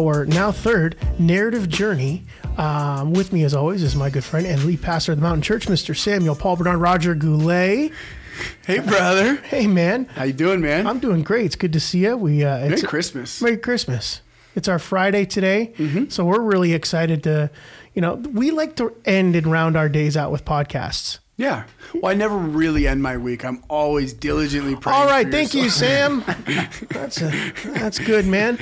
We are in our now third narrative journey. Um, with me, as always, is my good friend and lead pastor of the Mountain Church, Mr. Samuel Paul Bernard Roger Goulet. Hey, brother. Hey, man. How you doing, man? I'm doing great. It's good to see you. We uh, Merry it's Christmas. Merry Christmas. It's our Friday today, so we're really excited to, you know, we like to end and round our days out with podcasts. Yeah. Well, I never really end my week. I'm always diligently praying. All right, for thank you. Sam. That's a, that's good, man.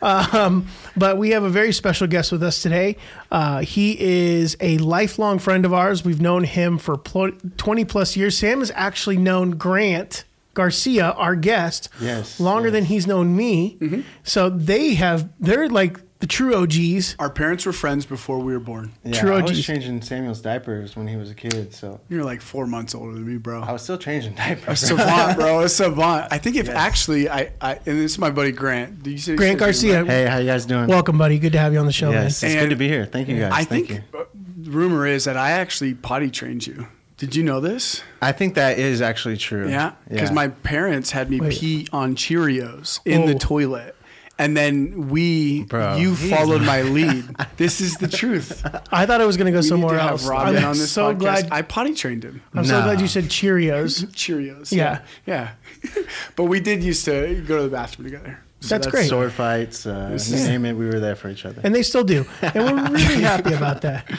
Um, but we have a very special guest with us today. Uh, he is a lifelong friend of ours. We've known him for pl- twenty plus years. Sam has actually known Grant Garcia, our guest, Yes, longer yes. than he's known me. Mm-hmm. So they have they're like the true OGs. Our parents were friends before we were born. Yeah, True I OGs. was changing Samuel's diapers when he was a kid, so You're like four months older than me, bro. I was still changing diapers. A savant, bro. A savant. I think if Yes. actually, I, I and this is my buddy Grant. Do you say Grant Garcia. hey, how you guys doing? Welcome, buddy. Good to have you on the show, yes, man. it's And good to be here. Thank you guys. I Thank think you. uh, rumor is that I actually potty trained you. Did you know this? I think that is actually true. Yeah, because my parents had me Wait. pee on Cheerios in the Oh. toilet, and then we, Bro, you he's- followed my lead. this is the truth. I thought I was going to go We somewhere else. Robin I'm on this so podcast. glad. I potty trained him. I'm so glad you said Cheerios. Cheerios. Yeah. yeah. but we did used to go to the bathroom together. So That's great. sword fights, uh, This name it, we were there for each other. and they still do, and we're really happy about that.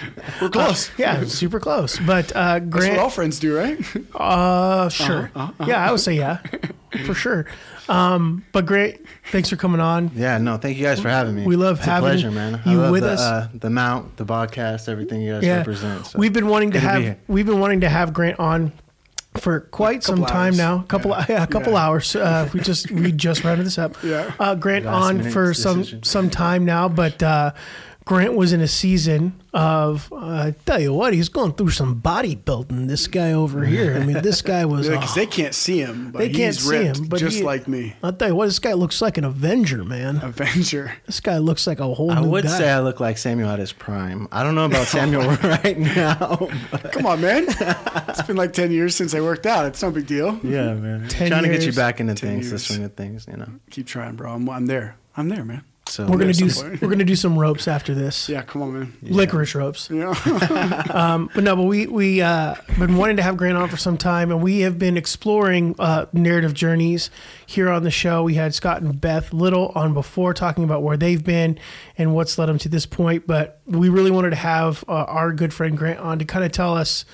We're close. Yeah, super close. But uh, That's what all friends do, right? uh, sure, Uh-huh, yeah, I would say yeah, for sure. Um, but Grant, thanks for coming on. yeah, no, thank you guys for having me. We love it's having a pleasure, man. I you love with the, us. Uh, the mount, the podcast, everything you guys Yeah, represent. So. we've been wanting to Good to have here. we've been wanting to have Grant on for quite some Couple time now. A couple, Yeah. yeah, a couple Yeah. hours. Uh, we just we just rounded this up. Yeah. uh, Grant Last on minute for some some time now, but uh, Grant was in a season of. Uh, I tell you what, he's going through some bodybuilding. This guy over here. I mean, this guy was. Because oh, they can't see him, but They can't he's see him, but just he- like me. I'll tell you what, this guy looks like an Avenger, man. Avenger. This guy looks like a whole I new would guy. say I look like Samuel at his prime. I don't know about Samuel right now. but- Come on, man. it's been like 10 years since I worked out. It's no big deal. yeah, man. 10 Trying to get you back into 10 things, the years. swing of things, you know. Keep trying, bro. I'm, I'm there. I'm there, man. So we're gonna do some point. we're gonna do some ropes after this. Yeah, come on, man. Licorice ropes. Yeah. Um, but no, but we we uh, been wanting to have Grant on for some time, and we have been exploring uh, narrative journeys here on the show. We had Scott and Beth Little on before, talking about where they've been and what's led them to this point. But we really wanted to have uh, our good friend Grant on to kind of tell us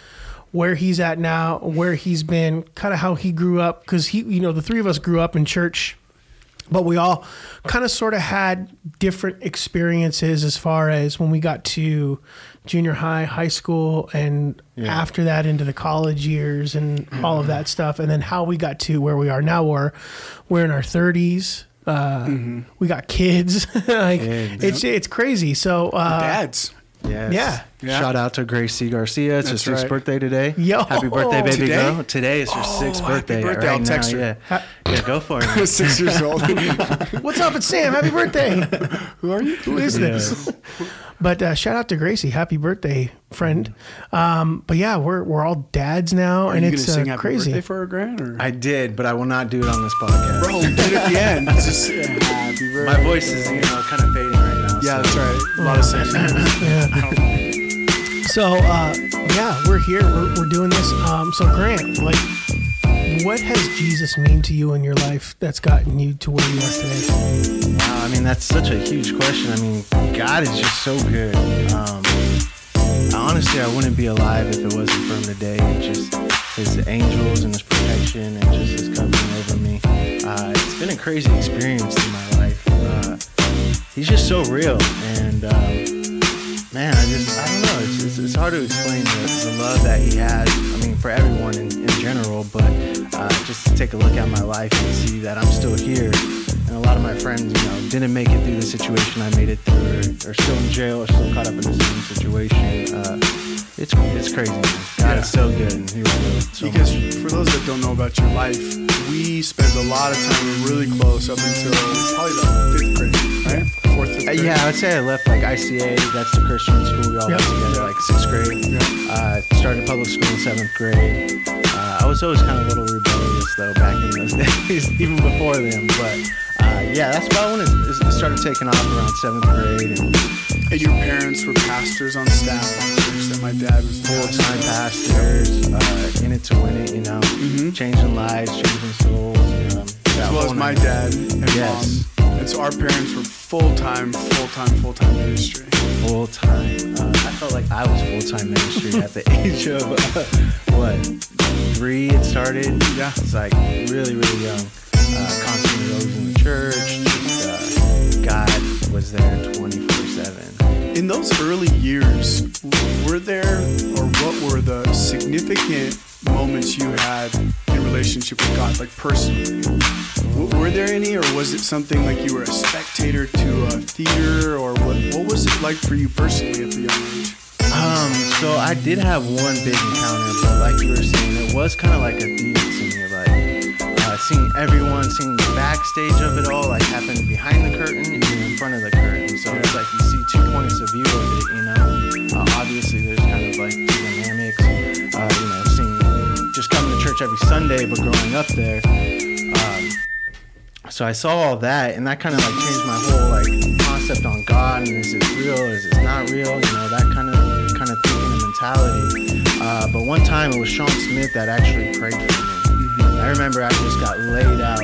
where he's at now, where he's been, kind of how he grew up, because he, you know, the three of us grew up in church but we all kind of sort of had different experiences as far as when we got to junior high, high school, and Yeah. after that into the college years and all of that stuff, and then how we got to where we are now. We're we're in our thirties. Uh, We got kids. like Kids. it's it's crazy. So uh, Dads. Yes. Yeah. Yeah. Shout out to Gracie Garcia. It's That's her sixth right. birthday today. Yo. Happy birthday, baby Today? girl. Today is her Oh, sixth happy birthday. birthday. Right I'll now, text her. Yeah. Ha- yeah, go for it. Six years old. what's up? It's Sam. Happy birthday. Who are you? Who is this? But uh, shout out to Gracie. Happy birthday, friend. Um, but yeah, we're we're all dads now, Are and you it's sing uh, happy crazy. birthday for her, Grant? Or? I did, but I will not do it on this podcast. Bro, do it at the end. Just yeah, happy birthday. My voice is, you know, kind of fading right now. Yeah, so- that's right. A lot of singing. Yeah. So uh, yeah, we're here. We're, we're doing this. Um, so Grant, like, what has Jesus mean to you in your life that's gotten you to where you are today? Wow, I mean, that's such a huge question. I mean, God is just so good. Um, honestly, I wouldn't be alive if it wasn't for Him today. And just His angels and His protection and just His covering over me. Uh, it's been a crazy experience in my life. Uh, he's just so real. And um, man, I just, I don't know. It's, it's, it's hard to explain the, the love that He has. I mean, for everyone in, in general, but uh, just to take a look at my life and see that I'm still here. And a lot of my friends, you know, didn't make it through the situation I made it through, or, or still in jail, or still caught up in the same situation. Uh, it's it's crazy. Man. God Yeah. is so good, and He so Because much. for those that don't know about your life, we spent a lot of time really close up until probably the fifth grade, right? Fourth, fifth Uh, yeah, I would say I left like ICA. That's the Christian school we all Yep. went together, Yeah. like sixth grade. Yeah. Uh, started public school in seventh grade. Uh, I was always kind of a little rebellious though back in those days, even before them. But uh, yeah, that's about when it, it started taking off around seventh grade. And And your parents were pastors on staff at the church that my dad was the full pastor. time pastors, uh, in it to win it, you know, changing lives, changing souls. Um, Mm-hmm. As well as my dad and Yes. mom. And so our parents were full time, full time, full time ministry. full time. Uh, I felt like I was full time ministry at the age of uh, what three. It started. Yeah. it's like really, really young. Uh, constantly always in the church. Just uh, God was there twenty four seven. In those early years, were there or what were the significant moments you had relationship with God, like personally? Were there any, or was it something like you were a spectator to a theater, or what? What was it like for you personally at the young age? Um, so I did have one big encounter, but like you were saying, it was kind of like a theater to me, like uh, seeing everyone, seeing the backstage of it all, like happening behind the curtain and in front of the curtain. So it's like you see two points of view church every Sunday, but growing up there. Um, so I saw all that, and that kind of like changed my whole like concept on God and is it real, is it not real, you know, that kind of kind of thinking and mentality. Uh, but one time it was Sean Smith that actually prayed for me. I remember I just got laid out,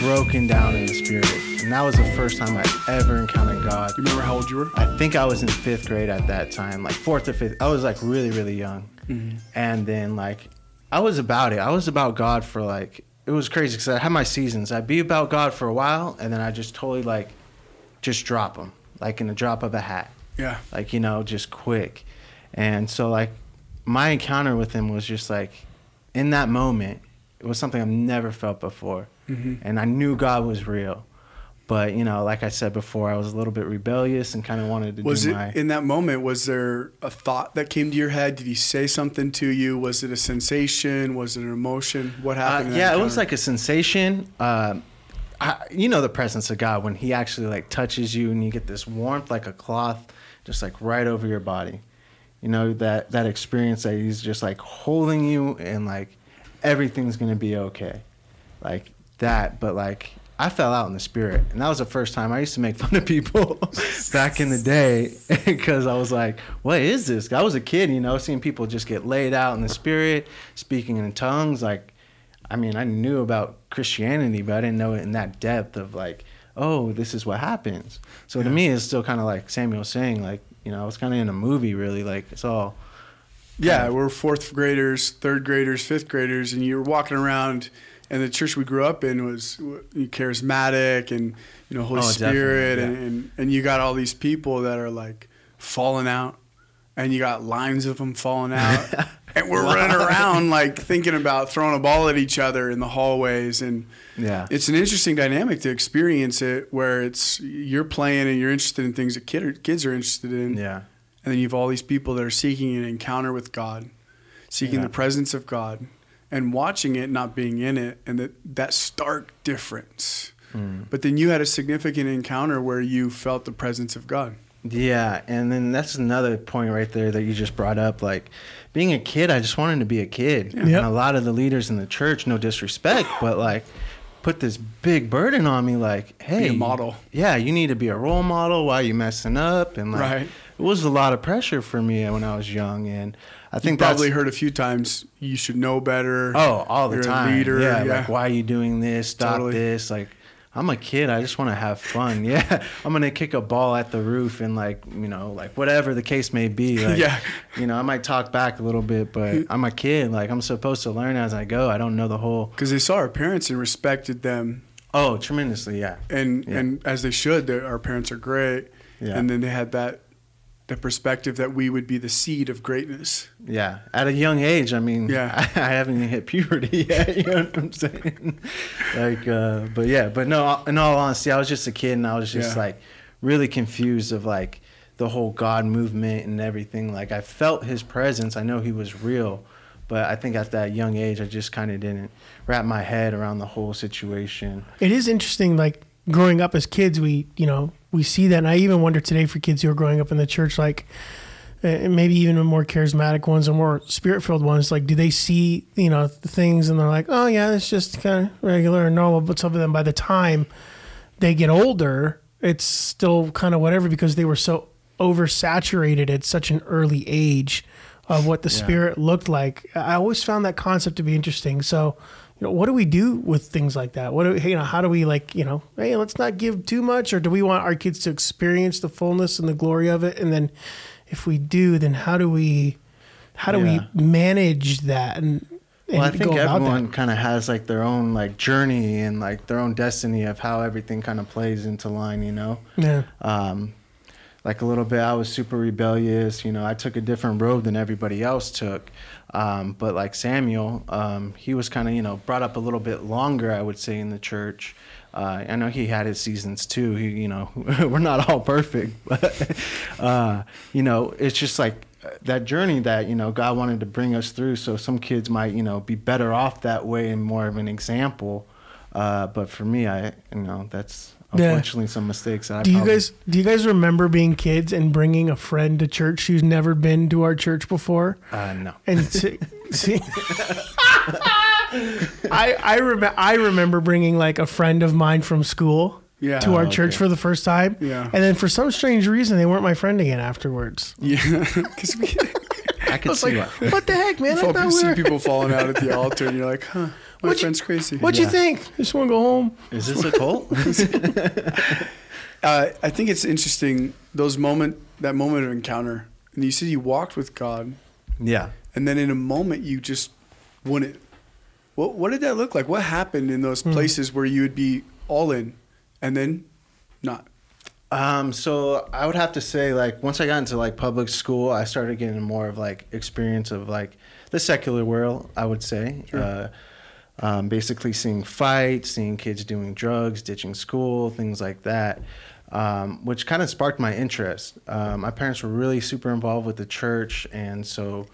broken down in the spirit, and that was the first time I ever encountered God. You remember how old you were? I think I was in fifth grade at that time, like fourth or fifth. I was like really, really young. And then like I was about it. I was about God for like it was crazy because I had my seasons. I'd be about God for a while, and then I just totally like just drop them, like in the drop of a hat, Yeah. like you know, just quick. And so like my encounter with him was just like in that moment, it was something I've never felt before, mm-hmm. and I knew God was real. But you know, like I said before, I was a little bit rebellious and kind of wanted to Was do it my. in that moment? Was there a thought that came to your head? Did he say something to you? Was it a sensation? Was it an emotion? What Uh, happened? that yeah, it was like a sensation. Um, I, you know the presence of God when He actually like touches you and you get this warmth like a cloth, just like right over your body. You know that that experience that He's just like holding you and like everything's gonna be okay, like that. But like I fell out in the spirit, and that was the first time I used to make fun of people back in the day because I was like, "What is this?" I was a kid, you know, seeing people just get laid out in the spirit, speaking in tongues. Like, I mean, I knew about Christianity, but I didn't know it in that depth of like, "Oh, this is what happens." So to me, it's still kind of like Samuel saying, like, you know, I was kind of in a movie, really. Like, it's all. Yeah, we're fourth graders, third graders, fifth graders, and you were walking around, and the church we grew up in was charismatic and you know Holy Oh, Spirit, definitely, and, and and you got all these people that are like falling out, and you got lines of them falling out, and we're running around like thinking about throwing a ball at each other in the hallways, and Yeah. it's an interesting dynamic to experience it, where it's you're playing and you're interested in things that kid are, kids are interested in, Yeah. and then you have all these people that are seeking an encounter with God, seeking Yeah. the presence of God, and watching it, not being in it, and that that stark difference. Hmm. But then you had a significant encounter where you felt the presence of God. Yeah, and then that's another point right there that you just brought up. Like, being a kid, I just wanted to be a kid. And Yep. a lot of the leaders in the church, no disrespect, but like, put this big burden on me. Like, hey, a model. Yeah, you need to be a role model. Why are you messing up? And like, Right. it was a lot of pressure for me when I was young. And I You think that's probably heard a few times you should know better. Oh, all the You're a time. leader, yeah, yeah. like why are you doing this? Stop Totally. this. Like I'm a kid. I just want to have fun. Yeah, I'm gonna kick a ball at the roof and like you know like whatever the case may be. Like, Yeah. You know I might talk back a little bit, but I'm a kid. Like I'm supposed to learn as I go. I don't know the whole. Because they saw our parents and respected them, Oh, tremendously. Yeah. and Yeah. and as they should. Our parents are great, Yeah. and then they had that that perspective that we would be the seed of greatness. Yeah, at a young age. I mean, Yeah. I, I haven't even hit puberty yet. You know what I'm saying? like, uh, but yeah, but no. In all honesty, I was just a kid, and I was just Yeah. like really confused of like the whole God movement and everything. Like, I felt His presence. I know He was real, but I think at that young age, I just kind of didn't wrap my head around the whole situation. It is interesting, like growing up as kids, we you know we see that, and I even wonder today for kids who are growing up in the church, like uh, maybe even more charismatic ones or more spirit filled ones, like do they see you know the things and they're like, oh yeah, it's just kind of regular and normal, but some of them by the time they get older, it's still kind of whatever because they were so oversaturated at such an early age of what the Yeah. spirit looked like. I always found that concept to be interesting. So, you know, what do we do with things like that? What do we, you know? How do we like, you know, hey, let's not give too much, or do we want our kids to experience the fullness and the glory of it? And then, if we do, then how do we, how do Yeah. we manage that and, and Well, I think everyone kind of has like their own like journey and like their own destiny of how everything kind of plays into line, you know. Yeah, um, like a little bit i was super rebellious you know i took a different road than everybody else took um, but like samuel um, he was kind of you know brought up a little bit longer i would say in the church. Uh, i know he had his seasons too. He you know we're not all perfect but uh, you know it's just like that journey that you know god wanted to bring us through. So some kids might you know be better off that way and more of an example uh, but for me i you know that's Yeah. unfortunately some mistakes that I Do you probably- guys do you guys remember being kids and bringing a friend to church who's never been to our church before? Uh, no. And see, see I I remember I remember bringing like a friend of mine from school Yeah. to our Oh, church okay. for the first time. Yeah. And then for some strange reason they weren't my friend again afterwards. Yeah, because we I could I see like, why. what the heck, man? I thought we see people falling out at the altar, and you're like, huh, my What'd you- friend's crazy. What'd you Yeah. think? Just want to go home. Is this a cult? Uh, I think it's interesting those moment, that moment of encounter, and you said you walked with God, yeah. and then in a moment you just wouldn't. What what did that look like? What happened in those places where you would be all in, and then not? Um, so I would have to say, like, once I got into like public school, I started getting more of like experience of like the secular world. I would say, Sure. uh, um, basically seeing fights, seeing kids doing drugs, ditching school, things like that, um, which kind of sparked my interest. Um, my parents were really super involved with the church, and so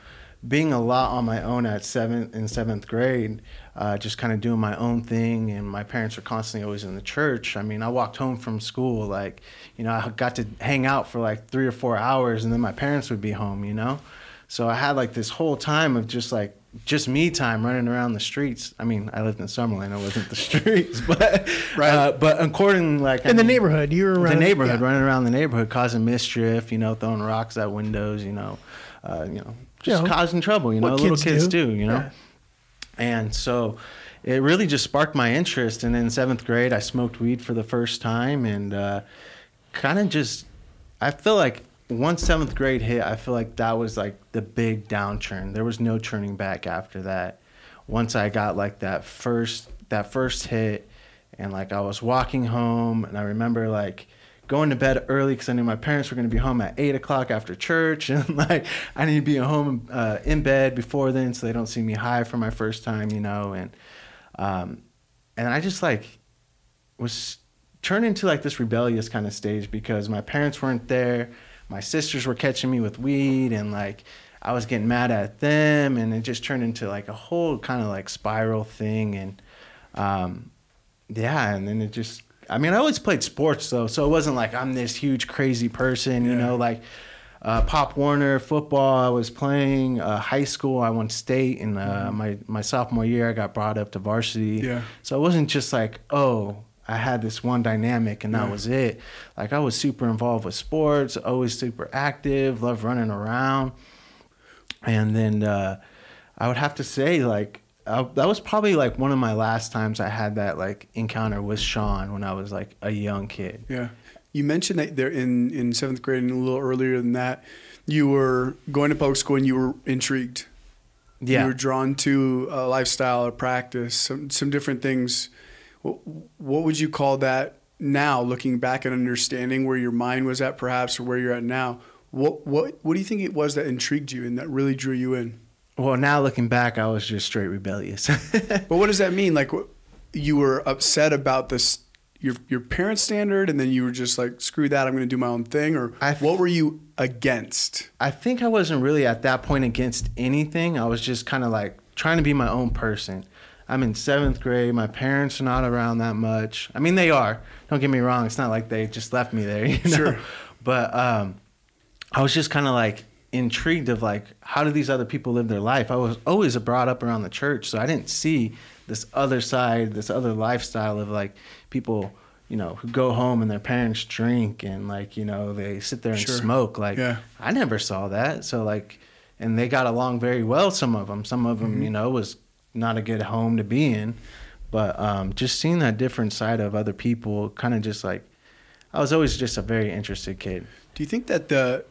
being a lot on my own at seventh in seventh grade, uh, just kind of doing my own thing, and my parents were constantly always in the church. I mean, I walked home from school like, you know, I got to hang out for like three or four hours, and then my parents would be home, you know. So I had like this whole time of just like just me time running around the streets. I mean, I lived in Summerlin, it wasn't the streets, but Right. uh, but according like I In the mean, neighborhood. You were around the neighborhood, yeah. running around the neighborhood, causing mischief, you know, throwing rocks at windows, you know, uh, you know, just You know, causing trouble, you know, little kids kids do. do, you know. Yeah. And so it really just sparked my interest. And in seventh grade, I smoked weed for the first time and uh, kind of just, I feel like once seventh grade hit, I feel like that was like the big downturn. There was no turning back after that. Once I got like that first, that first hit, and like I was walking home, and I remember like going to bed early because I knew my parents were going to be home at eight o'clock after church, and like I need to be home uh, in bed before then so they don't see me high for my first time, you know, and um, and I just like was turned into like this rebellious kind of stage because my parents weren't there, my sisters were catching me with weed, and like I was getting mad at them, and it just turned into like a whole kind of like spiral thing, and um, yeah, and then it just. I mean, I always played sports though, so it wasn't like I'm this huge crazy person, you know. Like uh, Pop Warner football, I was playing. Uh, high school, I won state, and uh, my my sophomore year, I got brought up to varsity. Yeah. So it wasn't just like, oh, I had this one dynamic and that was it. Like I was super involved with sports, always super active, loved running around. And then uh, I would have to say, like, I, that was probably like one of my last times I had that like encounter with Sean when I was like a young kid. Yeah. You mentioned that there in, in seventh grade and a little earlier than that, you were going to public school and you were intrigued. Yeah. You were drawn to a lifestyle, a practice, some, some different things. What, would you call that now, looking back and understanding where your mind was at, perhaps, or where you're at now? What, what, what do you think it was that intrigued you and that really drew you in? Well, now looking back, I was just straight rebellious. But what does that mean? Like, you were upset about this, your your parents' standard, and then you were just like, "Screw that! I'm going to do my own thing." Or I- what were you against? I think I wasn't really at that point against anything. I was just kind of like trying to be my own person. I'm in seventh grade. My parents are not around that much. I mean, they are. Don't get me wrong. It's not like they just left me there. You know? Sure. But um, I was just kind of like intrigued of like how do these other people live their life. I was always brought up around the church, so I didn't see this other side, this other lifestyle of like people you know, who go home and their parents drink and like, you know, they sit there and Sure. smoke. Like, Yeah. I never saw that. So like, and they got along very well. Some of them, some of them, Mm-hmm. you know, was not a good home to be in. But um, just seeing that different side of other people, kind of just like, I was always just a very interested kid. Do you think that the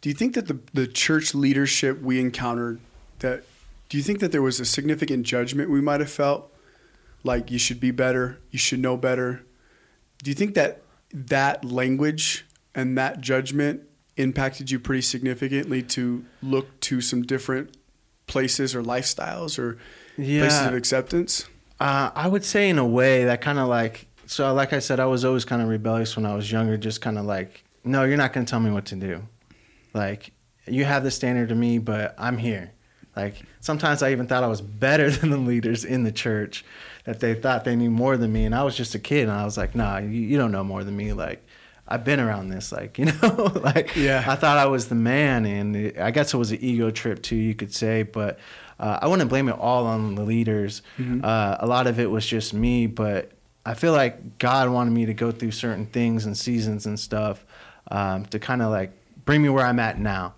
do you think that the the church leadership we encountered that do you think that there was a significant judgment we might have felt like you should be better, you should know better? Do you think that that language and that judgment impacted you pretty significantly to look to some different places or lifestyles or places of acceptance? Uh, I would say in a way that kind of like so like I said I was always kind of rebellious when I was younger just kind of like no you're not going to tell me what to do. Like you have the standard to me but I'm here. Like sometimes I even thought I was better than the leaders in the church that they thought they knew more than me and I was just a kid and I was like nah you, you don't know more than me like I've been around this like you know like Yeah. I thought I was the man and it, I guess it was an ego trip too you could say but uh, I wouldn't blame it all on the leaders. Uh, a lot of it was just me, but I feel like God wanted me to go through certain things and seasons and stuff um, to kind of like bring me where I'm at now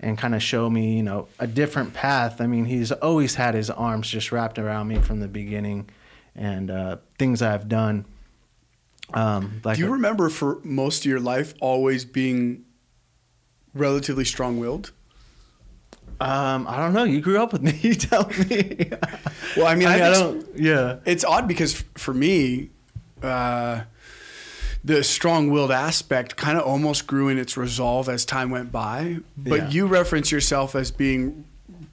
and kind of show me, you know, a different path. I mean, He's always had His arms just wrapped around me from the beginning and uh, things I've done. Um, like Do you remember for most of your life always being relatively strong-willed? um, I don't know. You grew up with me. You tell me. Well, I mean, I, I, I don't. Yeah. it's odd because f- for me, uh, the strong-willed aspect kind of almost grew in its resolve as time went by. But Yeah. you reference yourself as being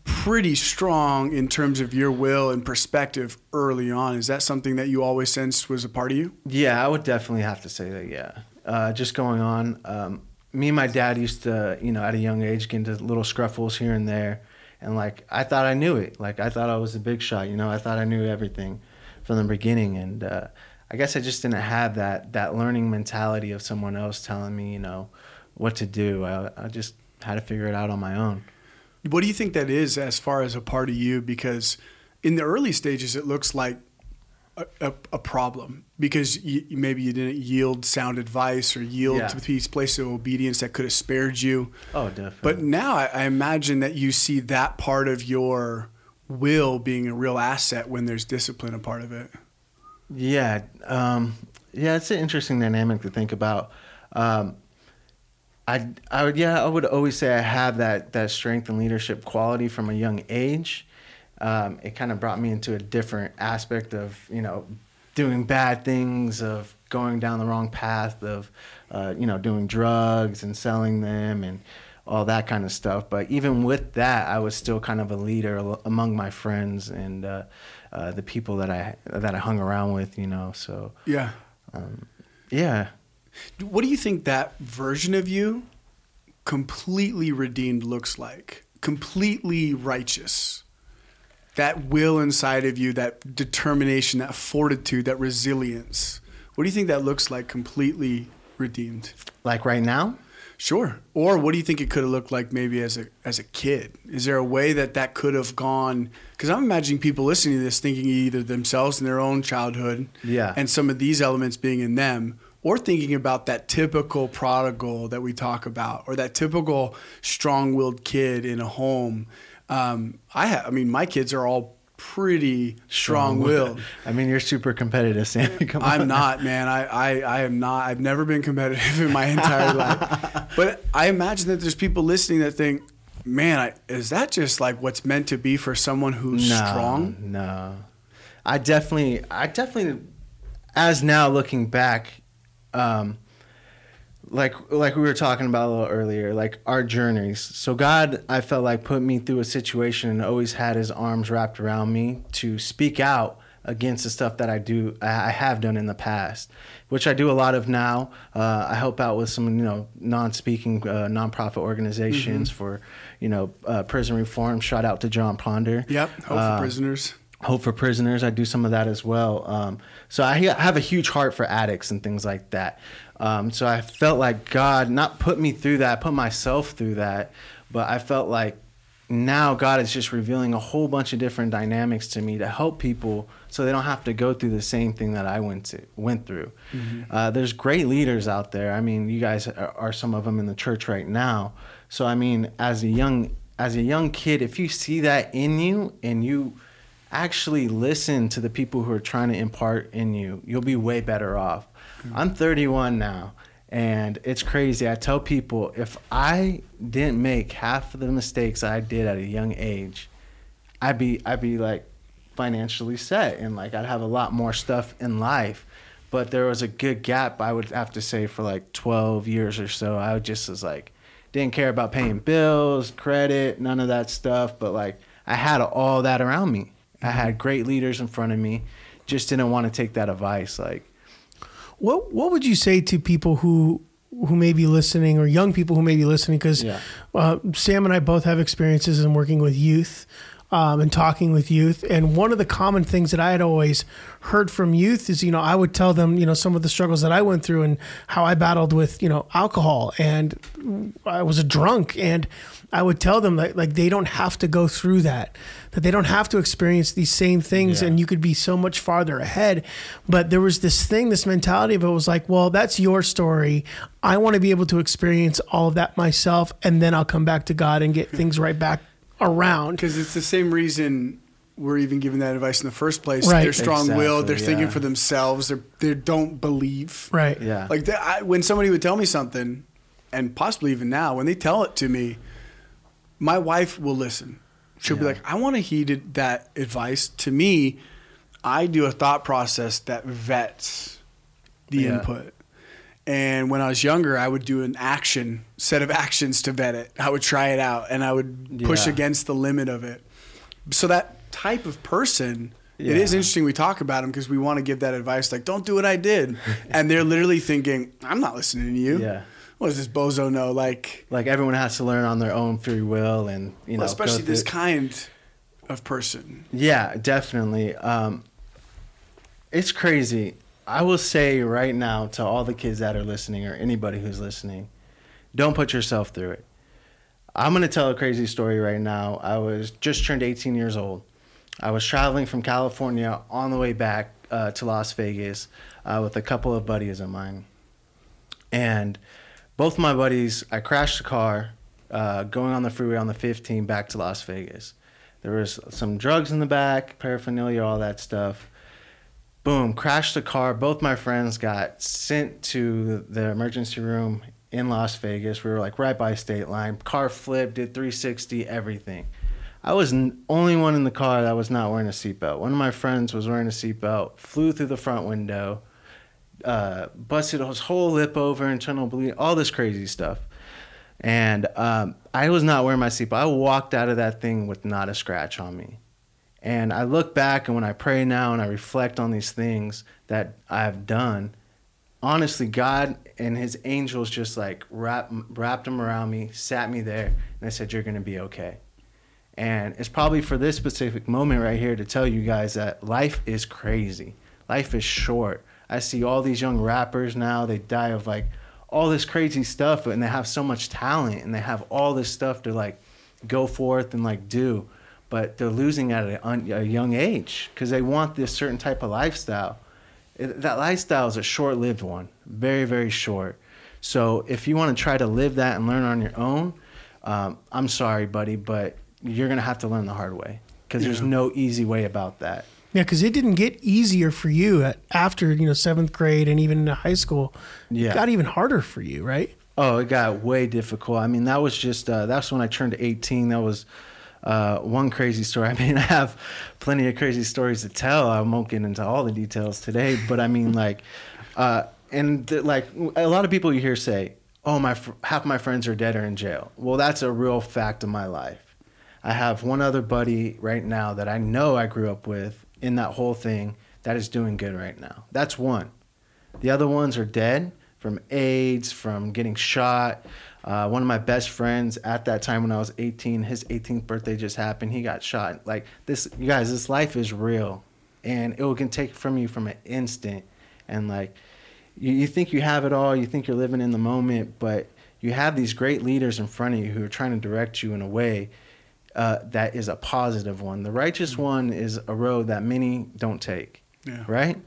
pretty strong in terms of your will and perspective early on. Is that something that you always sensed was a part of you? Yeah, I would definitely have to say that. Yeah, uh, just going on. Um, me and my dad used to, you know, at a young age, get into little scruffles here and there, and like I thought I knew it. Like I thought I was a big shot. You know, I thought I knew everything from the beginning, and uh, I guess I just didn't have that that learning mentality of someone else telling me, you know, what to do. I, I just had to figure it out on my own. What do you think that is as far as a part of you? Because in the early stages, it looks like a, a, a problem because you, maybe you didn't yield sound advice or yield Yeah. to these places of obedience that could have spared you. Oh, definitely. But now I, I imagine that you see that part of your will being a real asset when there's discipline a part of it. Yeah, um, yeah, it's an interesting dynamic to think about. Um, I, I would, yeah, I would always say I have that that strength and leadership quality from a young age. Um, it kind of brought me into a different aspect of you know doing bad things, of going down the wrong path, of uh, you know doing drugs and selling them and all that kind of stuff. But even with that, I was still kind of a leader among my friends and uh, uh, the people that I that I hung around with. You know, so Yeah. yeah. What do you think that version of you, completely redeemed, looks like? Completely righteous. That will inside of you, that determination, that fortitude, that resilience. What do you think that looks like completely redeemed? Like right now, Sure. Or what do you think it could have looked like maybe as a as a kid? Is there a way that that could have gone? Because I'm imagining people listening to this thinking either themselves in their own childhood, Yeah. and some of these elements being in them, or thinking about that typical prodigal that we talk about, or that typical strong-willed kid in a home. Um, I have, I mean, my kids are all pretty strong-willed. I mean, you're super competitive, Sammy. Come on. I'm not, man. I, I, I am not. I've never been competitive in my entire life. But I imagine that there's people listening that think, man, I, is that just like what's meant to be for someone who's no, strong? No, I definitely, I definitely, as now looking back, um, like like we were talking about a little earlier, like our journeys. So God, I felt like put me through a situation and always had His arms wrapped around me to speak out against the stuff that I do, I have done in the past, which I do a lot of now. Uh, I help out with some, you know, non-speaking uh, nonprofit organizations for, you know, uh, prison reform. Shout out to John Ponder. Yep. Hope Uh, for prisoners. Hope for Prisoners. I do some of that as well. Um, so I have a huge heart for addicts and things like that. Um, so I felt like God not put me through that, put myself through that, but I felt like now God is just revealing a whole bunch of different dynamics to me to help people so they don't have to go through the same thing that I went to went through. Mm-hmm. Uh, there's great leaders out there. I mean, you guys are, are some of them in the church right now. So I mean, as a young as a young kid, if you see that in you and you actually listen to the people who are trying to impart in you, you'll be way better off. Mm-hmm. I'm 31 now. And it's crazy. I tell people if I didn't make half of the mistakes I did at a young age, I'd be I'd be like financially set and like I'd have a lot more stuff in life. But there was a good gap I would have to say for like 12 years or so. I just was like didn't care about paying bills, credit, none of that stuff, but like I had all that around me. I had great leaders in front of me. Just didn't want to take that advice like what What would you say to people who who may be listening, or young people who may be listening? Because yeah. uh, Sam and I both have experiences in working with youth. Um, and talking with youth. And one of the common things that I had always heard from youth is, you know, I would tell them, you know, some of the struggles that I went through and how I battled with, you know, alcohol and I was a drunk. And I would tell them that like they don't have to go through that, that they don't have to experience these same things, yeah. and you could be so much farther ahead. But there was this thing, this mentality of it was like, well, that's your story. I want to be able to experience all of that myself, and then I'll come back to God and get things right back around. Because it's the same reason we're even giving that advice in the first place. Right. They're strong-willed. Exactly, they're thinking for themselves. They're they don't believe. Right. Yeah. Like I, when somebody would tell me something, and possibly even now, when they tell it to me, my wife will listen. She'll yeah. be like, I want to heed that advice. To me, I do a thought process that vets the yeah. input. And when I was younger, I would do an action set of actions to vet it. I would try it out and I would push yeah. against the limit of it. So that type of person, yeah. it is interesting we talk about them because we want to give that advice like, don't do what I did. and they're literally thinking, I'm not listening to you. Yeah what does this bozo know? Like, like everyone has to learn on their own free will, and you know, especially this kind of person. Yeah, definitely. Um, it's crazy. I will say right now to all the kids that are listening, or anybody who's listening, don't put yourself through it. I'm gonna tell a crazy story right now. I was just turned 18 years old. I was traveling from California on the way back uh, to Las Vegas uh, with a couple of buddies of mine, and both my buddies, I crashed the car uh, going on the freeway on the 15 back to Las Vegas. There was some drugs in the back, paraphernalia, all that stuff. Boom, crashed the car. Both my friends got sent to the emergency room in Las Vegas. We were like right by state line. Car flipped, did 360, everything. I was the only one in the car that was not wearing a seatbelt. One of my friends was wearing a seatbelt, flew through the front window, uh, busted his whole lip over, internal bleeding, all this crazy stuff. And um, I was not wearing my seatbelt. I walked out of that thing with not a scratch on me. And I look back and when I pray now and I reflect on these things that I've done, honestly, God and His angels just like wrapped wrapped them around me, sat me there, and they said, "You're gonna be okay." And it's probably for this specific moment right here to tell you guys that life is crazy. Life is short. I see all these young rappers now, they die of like all this crazy stuff and they have so much talent and they have all this stuff to like go forth and like do but they're losing at a, a young age because they want this certain type of lifestyle it, that lifestyle is a short-lived one very very short so if you want to try to live that and learn on your own um, i'm sorry buddy but you're going to have to learn the hard way because yeah. there's no easy way about that yeah, because it didn't get easier for you at, after you know seventh grade and even in high school. Yeah, it got even harder for you, right? Oh, it got way difficult. I mean, that was just uh, that's when I turned 18. That was uh, one crazy story. I mean, I have plenty of crazy stories to tell. I won't get into all the details today, but I mean, like, uh, and like a lot of people you hear say, "Oh, my half my friends are dead or in jail." Well, that's a real fact of my life. I have one other buddy right now that I know I grew up with in that whole thing that is doing good right now. That's one. The other ones are dead from AIDS, from getting shot. Uh, one of my best friends at that time when I was 18, his 18th birthday just happened. He got shot. Like this, you guys, this life is real, and it can take from you from an instant. And like, you, you think you have it all, you think you're living in the moment, but you have these great leaders in front of you who are trying to direct you in a way uh, that is a positive one. The righteous one is a road that many don't take, Yeah. right?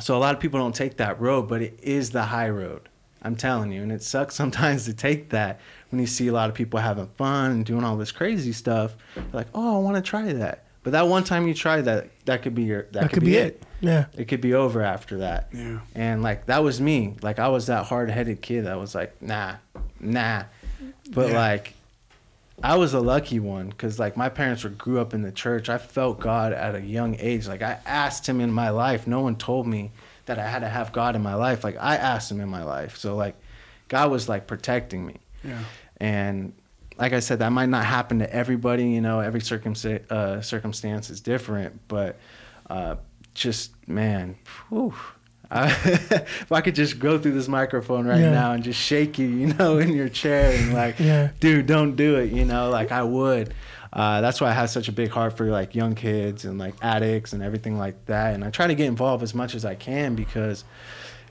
So a lot of people don't take that road, but it is the high road. I'm telling you, and it sucks sometimes to take that when you see a lot of people having fun and doing all this crazy stuff. You're like, oh, I want to try that. But that one time you try that, that could be your that, That, could be it. Yeah. It could be over after that. Yeah. And like that was me. Like I was that hard headed kid that was like, nah, nah. But Yeah. like I was a lucky one because like my parents were grew up in the church. I felt God at a young age. Like I asked Him in my life. No one told me that I had to have God in my life. Like I asked Him in my life. So like God was like protecting me. Yeah. And like I said, that might not happen to everybody. You know, every circumstance uh, circumstance is different. But uh, just man, whew, I, if I could just go through this microphone right Yeah. now and just shake you, you know, in your chair and like, Yeah. dude, don't do it. You know, like I would. Uh, that's why I have such a big heart for like young kids and like addicts and everything like that. And I try to get involved as much as I can because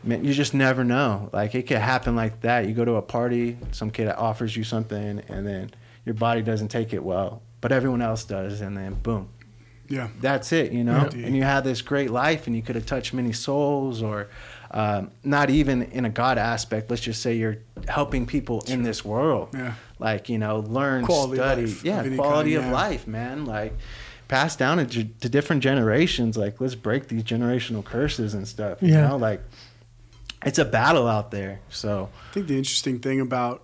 man, you just never know. Like it could happen like that. You go to a party, some kid offers you something, and then your body doesn't take it well, but everyone else does, and then boom, Yeah. that's it. You know, Yeah. and you have this great life, and you could have touched many souls, or um, not even in a God aspect. Let's just say you're helping people in this world. Yeah. Like you know, learn, Quality study, life yeah, any quality kind, of yeah. life, man. Like pass down to, to different generations. Like let's break these generational curses and stuff. You Yeah. know, like it's a battle out there. So I think the interesting thing about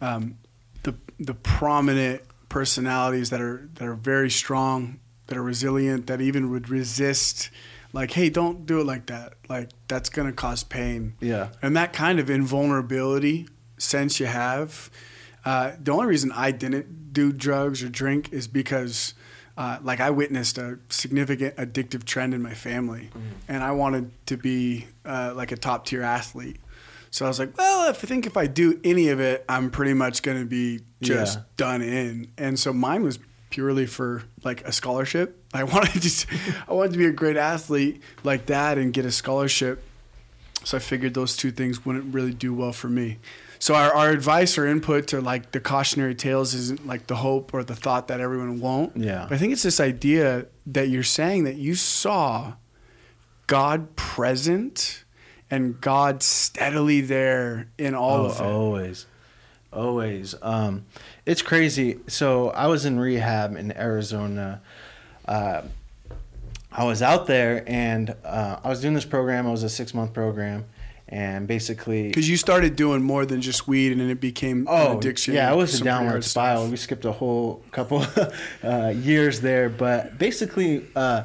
um, the the prominent personalities that are that are very strong, that are resilient, that even would resist, like, hey, don't do it like that. Like that's gonna cause pain. yeah, And that kind of invulnerability sense you have. Uh, the only reason I didn't do drugs or drink is because, uh, like, I witnessed a significant addictive trend in my family, and I wanted to be uh, like a top tier athlete. So I was like, well, if I think if I do any of it, I'm pretty much going to be just Yeah. done in. And so mine was purely for like a scholarship. I wanted to, I wanted to be a great athlete like that and get a scholarship. So I figured those two things wouldn't really do well for me. So our, our advice or input to like the cautionary tales isn't like the hope or the thought that everyone won't. Yeah. But I think it's this idea that you're saying that you saw God present and God steadily there in all oh, of it. always, always. Um, it's crazy. So I was in rehab in Arizona. Uh, I was out there and uh, I was doing this program. it was a six month program, and basically, Because you started doing more than just weed and then it became an addiction. Oh, Yeah, it was a downward spiral. We skipped a whole couple uh, years there, but basically, uh,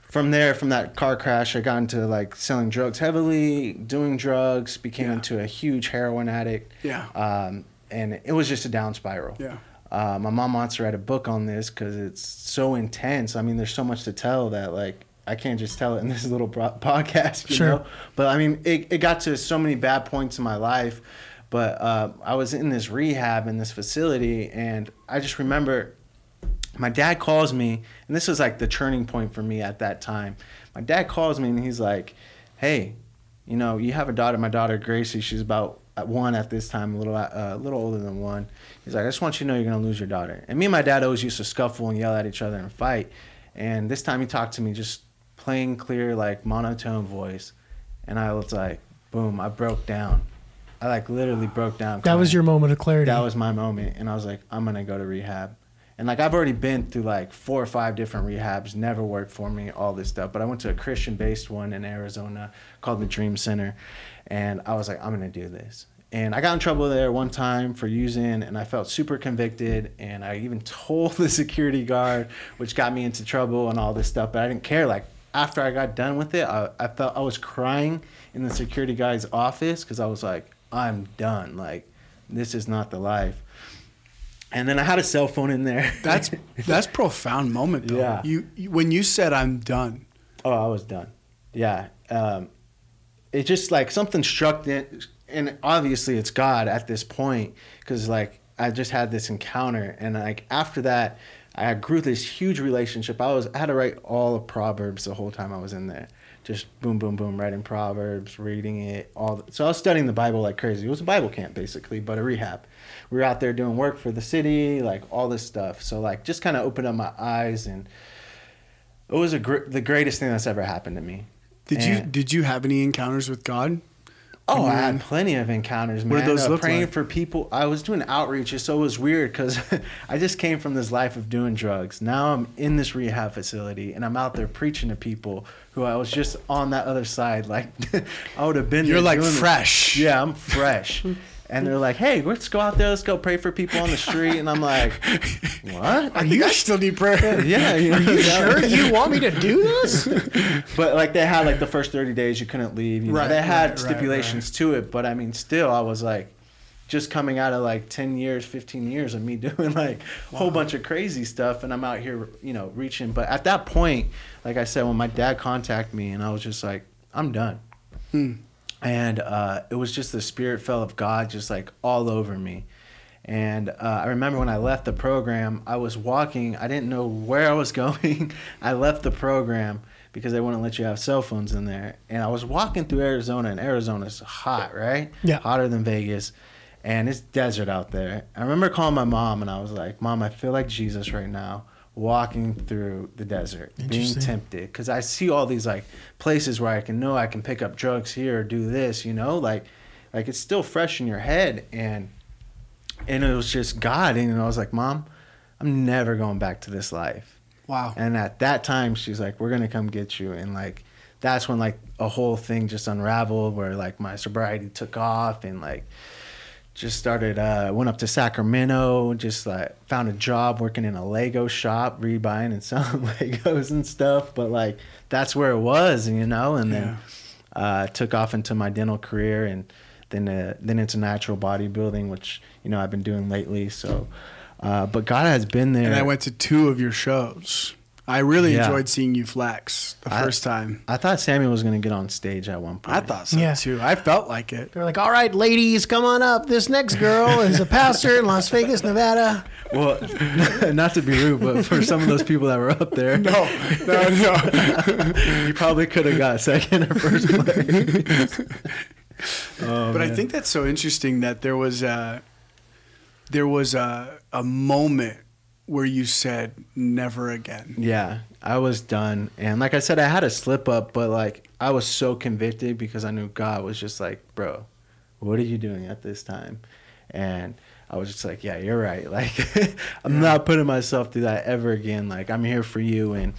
from there, from that car crash, I got into like selling drugs heavily, doing drugs, became Yeah. into a huge heroin addict. Yeah. Um, and it was just a down spiral. Yeah. Uh, my mom wants to write a book on this because it's so intense. I mean, there's so much to tell that like I can't just tell it in this little bro- podcast, you Sure. know. But I mean, it, it got to so many bad points in my life. But uh, I was in this rehab in this facility, and I just remember my dad calls me, and this was like the turning point for me at that time. My dad calls me, and he's like, "Hey, you know, you have a daughter. My daughter Gracie, she's about at one at this time, a little uh, a little older than one. He's like, I just want you to know you're gonna lose your daughter. And me and my dad always used to scuffle and yell at each other and fight. And this time he talked to me just plain clear, like monotone voice, and I was like, boom, I broke down. I like literally broke down. That was your moment of clarity. that was my moment and i was like i'm gonna go to rehab and like i've already been through like four or five different rehabs never worked for me all this stuff but i went to a christian based one in arizona called the dream center and i was like i'm gonna do this and i got in trouble there one time for using and i felt super convicted and i even told the security guard which got me into trouble and all this stuff but i didn't care like after i got done with it i, I felt i was crying in the security guy's office because i was like i'm done like this is not the life. And then I had a cell phone in there. That's that's profound moment though. Yeah. You, you when you said I'm done. oh, I was done. Yeah. Um, it just like something struck in, and obviously it's God at this point because like I just had this encounter, and like after that, I grew this huge relationship. I was I had to write all of Proverbs the whole time I was in there. just boom, boom, boom, writing Proverbs, reading it. All the, so I was studying the Bible like crazy. It was a Bible camp basically, but a rehab. We were out there doing work for the city, like all this stuff. So like just kind of opened up my eyes, and it was a gr- the greatest thing that's ever happened to me. Did you did you have any encounters with God? Oh, I had plenty of encounters, man. What those Uh, praying like? for people. I was doing outreach, so it was weird because I just came from this life of doing drugs. Now I'm in this rehab facility, and I'm out there preaching to people who I was just on that other side. Like I would have been. You're like doing this. fresh. Yeah, I'm fresh. and they're like, "Hey, let's go out there. Let's go pray for people on the street." And I'm like, "What?" I you I still need prayer. Yeah, you, know, You sure you want me to do this? but like they had like the first 30 days you couldn't leave you know Right, they had right, right, stipulations to it but i mean still i was like just coming out of like 10 years 15 years of me doing like a whole bunch of crazy stuff and i'm out here you know reaching but at that point like i said when my dad contacted me and i was just like i'm done Hmm. And uh, it was just the spirit fell of god just like all over me and uh, I remember when I left the program, I was walking. I didn't know where I was going. I left the program because they wouldn't let you have cell phones in there. And I was walking through Arizona, and Arizona's hot, right? Yeah. Hotter than Vegas. And it's desert out there. I remember calling my mom, and I was like, Mom, I feel like Jesus right now walking through the desert, being tempted. Because I see all these like places where I can know I can pick up drugs here or do this, you know? Like, like it's still fresh in your head. And and it was just God. And I was like, Mom, I'm never going back to this life. Wow. And at that time, she's like, We're gonna come get you. And like, that's when like a whole thing just unraveled, where like my sobriety took off, and like just started. uh Went up to Sacramento, just like found a job working in a Lego shop, rebuying and selling Legos and stuff. But like, that's where it was, you know. And then uh, took off into my dental career, and then uh, then into natural bodybuilding, which you know I've been doing lately. So. Uh, but God has been there. And I went to two of your shows. I really Yeah. enjoyed seeing you flex the I- first time. I thought Samuel was going to get on stage at one point. I thought so Yeah. too. I felt like it. They're like, all right, ladies, come on up. This next girl is a pastor in Las Vegas, Nevada. Well, not to be rude, but for some of those people that were up there, No, no, no. you probably could have got second or first place. Oh, but I think that's so interesting that there was a there was a a moment where you said never again. yeah, I was done, and like I said, I had a slip up, but like I was so convicted because I knew God was just like, bro, what are you doing at this time? And I was just like, yeah, you're right. Like, I'm not putting myself through that ever again. Like, I'm here for you, and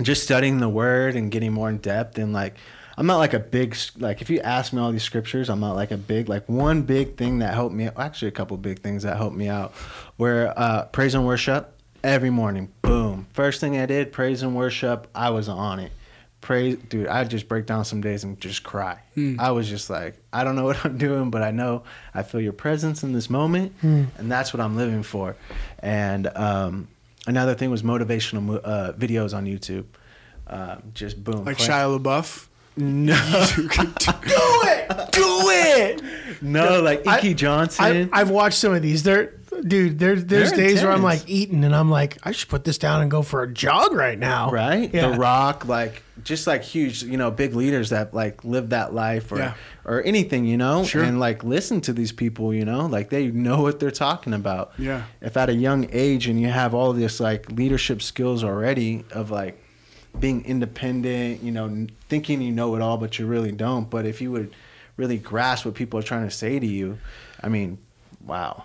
just studying the word and getting more in depth and like i'm not like a big like if you ask me all these scriptures i'm not like a big like one big thing that helped me actually a couple big things that helped me out where uh praise and worship every morning. Boom. First thing i did praise and worship i was on it. Praise dude i just break down some days and just cry. I was just like i don't know what i'm doing but i know i feel your presence in this moment and that's what i'm living for. And um another thing was motivational uh, videos on youtube. Um, just boom Like play- Shia LaBeouf. No do it, do it. no like I- Johnson I, I've watched some of these. They're, dude, there, there's They're days where I'm like eating and I'm like, I should put this down and go for a jog right now. right Yeah. the rock like just like huge you know big leaders that like live that life or Yeah. or anything you know Sure. and like listen to these people you know like they know what they're talking about Yeah. if at a young age and you have all this like leadership skills already of like being independent you know thinking you know it all but you really don't but if you would really grasp what people are trying to say to you i mean wow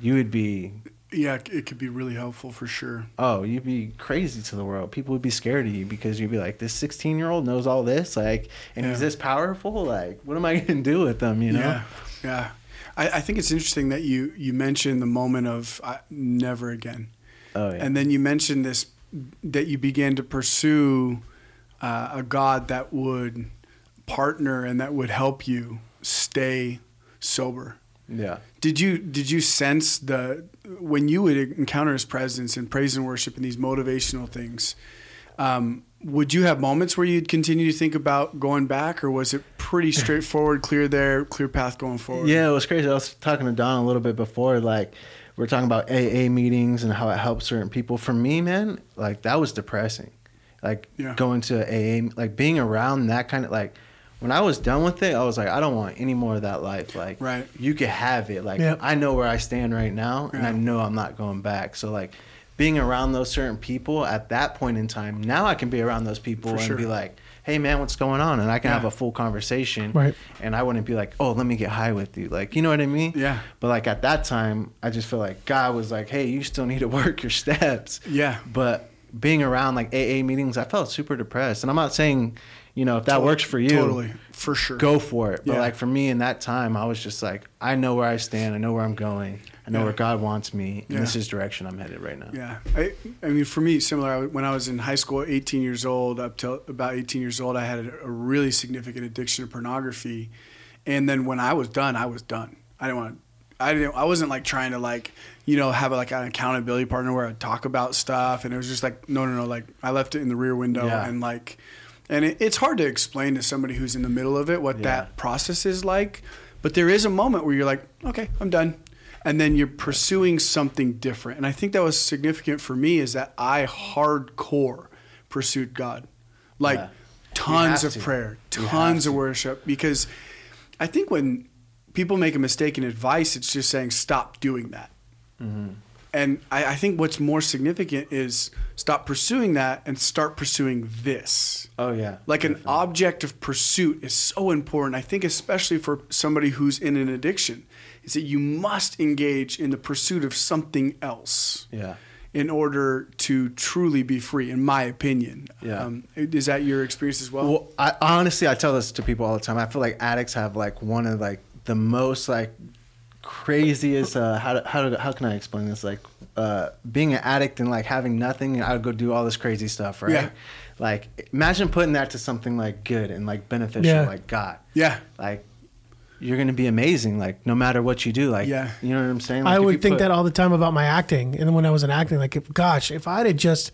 you would be Yeah, it could be really helpful for sure. oh, you'd be crazy to the world. People would be scared of you because you'd be like, this 16 year old knows all this, like, and he's this powerful. Like, what am I going to do with them? You know? Yeah, yeah. I, I think it's interesting that you you mentioned the moment of uh, never again, Oh yeah. and then you mentioned this that you began to pursue uh, a God that would partner and that would help you stay sober. yeah. Did you did you sense the when you would encounter His presence and praise and worship and these motivational things? Um, would you have moments where you'd continue to think about going back, or was it pretty straightforward, clear there, clear path going forward? Yeah, it was crazy. I was talking to Don a little bit before, like, we are talking about AA meetings and how it helps certain people. For me, man, like, that was depressing. like Yeah. going to AA, like being around that kind of like. When I was done with it, I was like, I don't want any more of that life. Like, Right. you could have it. Like, Yep. I know where I stand right now, and I know I'm not going back. So, like, being around those certain people at that point in time, now I can be around those people For and sure. be like, hey, man, what's going on? And I can Yeah. have a full conversation. Right. And I wouldn't be like, oh, let me get high with you. Like, you know what I mean? Yeah. But, like, at that time, I just feel like God was like, hey, you still need to work your steps. Yeah. But being around like AA meetings, I felt super depressed. And I'm not saying, you know, if that works for you, Totally. For sure. go for it. But Yeah. like for me in that time, I was just like, I know where I stand. I know where I'm going. I know Yeah. where God wants me. And Yeah. this is direction I'm headed right now. Yeah, I, I mean, for me, similar. When I was in high school, 18 years old, up till about 18 years old, I had a, a really significant addiction to pornography, and then when I was done, I was done. I didn't want. I didn't. I wasn't like trying to like, you know, have like an accountability partner where I talk about stuff, and it was just like, no, no, no. Like I left it in the rear window, Yeah. and like, and it, it's hard to explain to somebody who's in the middle of it what that process is like. But there is a moment where you're like, okay, I'm done. And then you're pursuing something different. And I think that was significant for me is that I hardcore pursued God. Like Yeah. tons of to. prayer, tons of worship. Because I think when people make a mistake in advice, it's just saying, stop doing that. Mm-hmm. And I, I think what's more significant is stop pursuing that and start pursuing this Oh yeah. like an object of pursuit is so important i think especially for somebody who's in an addiction is that you must engage in the pursuit of something else Yeah. in order to truly be free in my opinion Yeah. um, is that your experience as well, Well, I honestly I tell this to people all the time. I feel like addicts have like one of like the most like craziest uh how how how can I explain this like uh being an addict and like having nothing and I would go do all this crazy stuff, right? Yeah. Like imagine putting that to something like good and like beneficial Yeah. like God. yeah Like you're going to be amazing like no matter what you do like Yeah. you know what I'm saying? Like, I would think put- that all the time about my acting, and when I was in acting, like, if, gosh, if I had just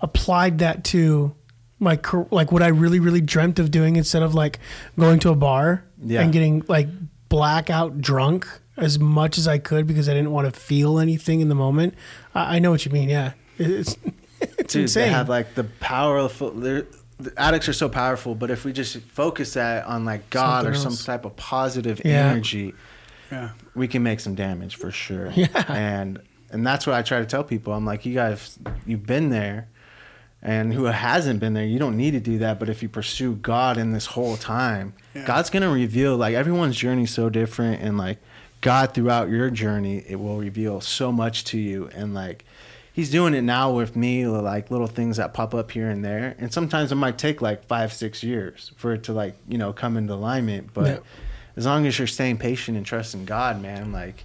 applied that to my like what I really, really dreamt of doing instead of like going to a bar Yeah. and getting like blackout drunk as much as I could because I didn't want to feel anything in the moment. I, I know what you mean. Yeah, it's it's Dude, insane. they have like the powerful. they're- The addicts are so powerful, but if we just focus that on like God Something or some type of positive Yeah. energy, yeah we can make some damage for sure. Yeah. And and that's what I try to tell people. I'm like, you guys, you've been there, and who hasn't been there, you don't need to do that. But if you pursue God in this whole time, Yeah. God's gonna reveal. Like everyone's journey so different, and like God throughout your journey, it will reveal so much to you, and like. He's doing it now with me, like little things that pop up here and there, and sometimes it might take like five, six years for it to like you know come into alignment. But Yeah. as long as you're staying patient and trusting God, man, like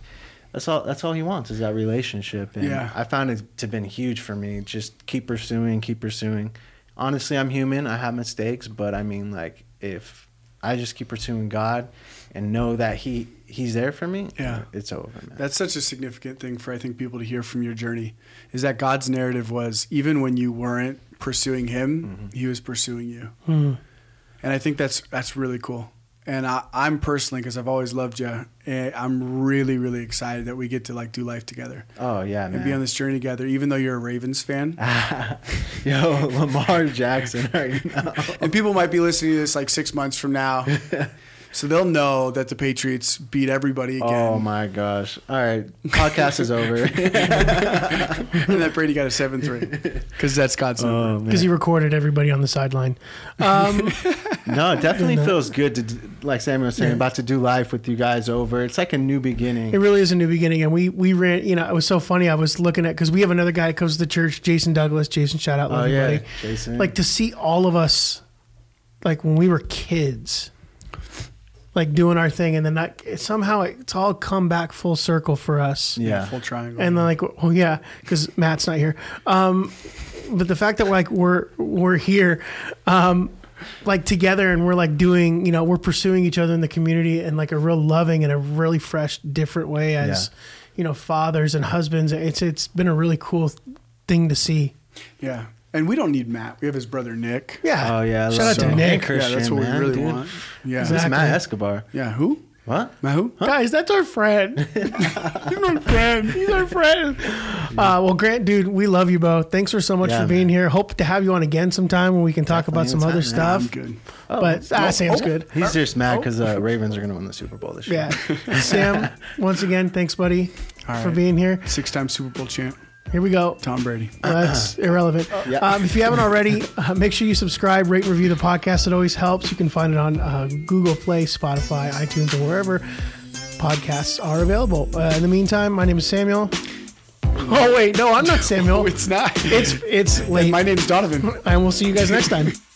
that's all that's all he wants is that relationship. And Yeah. I found it to been huge for me. Just keep pursuing, keep pursuing. Honestly, I'm human. I have mistakes, but I mean like if I just keep pursuing God and know that he he's there for me, Yeah. it's over, man. That's such a significant thing for I think people to hear from your journey is that God's narrative was even when you weren't pursuing him, he was pursuing you. Hmm. And I think that's that's really cool. And I, I'm personally, because I've always loved you, eh, I'm really, really excited that we get to like do life together oh yeah, and be on this journey together. Even though you're a Ravens fan, Yo, Lamar Jackson right now. and people might be listening to this like six months from now, so they'll know that the Patriots beat everybody again, Oh my gosh. All right. Podcast is over. and that Brady got a seven three, because that's God's number. oh, because he recorded everybody on the sideline. Um, No, it definitely No. feels good to, like Samuel was saying, Yeah. about to do life with you guys over. It's like a new beginning. It really is a new beginning, and we we ran. You know, it was so funny. I was looking at because we have another guy that comes to the church, Jason Douglas. Jason, shout out, love oh yeah, buddy. Jason. Like to see all of us, like when we were kids, like doing our thing, and then that somehow it's all come back full circle for us. yeah, full triangle. And then like, oh yeah, because Matt's not here. Um, but the fact that like we're we're here, um, like together, and we're like doing, you know, we're pursuing each other in the community in like a real loving and a really fresh, different way as, Yeah. you know, fathers and husbands. It's it's been a really cool thing to see. yeah, and we don't need Matt. We have his brother Nick. Yeah. Oh yeah, Shout love out to. Nick. Christian, yeah, that's what man, we really dude. want. Yeah, It's Exactly. Matt Escobar. yeah. Who? What? Matt who? Guys, that's our friend. He's my friend. He's our friend. Uh, well, Grant, dude, we love you both. Thanks for so much Yeah, for being man. here. Hope to have you on again sometime when we can talk about some Definitely other anytime, I'm stuff. good. But ah, Sam's good. He's just mad because uh, Ravens are going to win the Super Bowl this year. Yeah. Sam, once again, thanks, buddy, All for right. being here. Six-time Super Bowl champ, Here we go. Tom Brady. That's irrelevant. Yeah. Um, if you haven't already, uh, make sure you subscribe, rate, review the podcast. It always helps. You can find it on uh, Google Play, Spotify, iTunes, or wherever podcasts are available. Uh, in the meantime, my name is Samuel. Oh wait, no, I'm not Samuel. Oh, it's not. It's it's late, My name's Donovan. and we'll see you guys next time.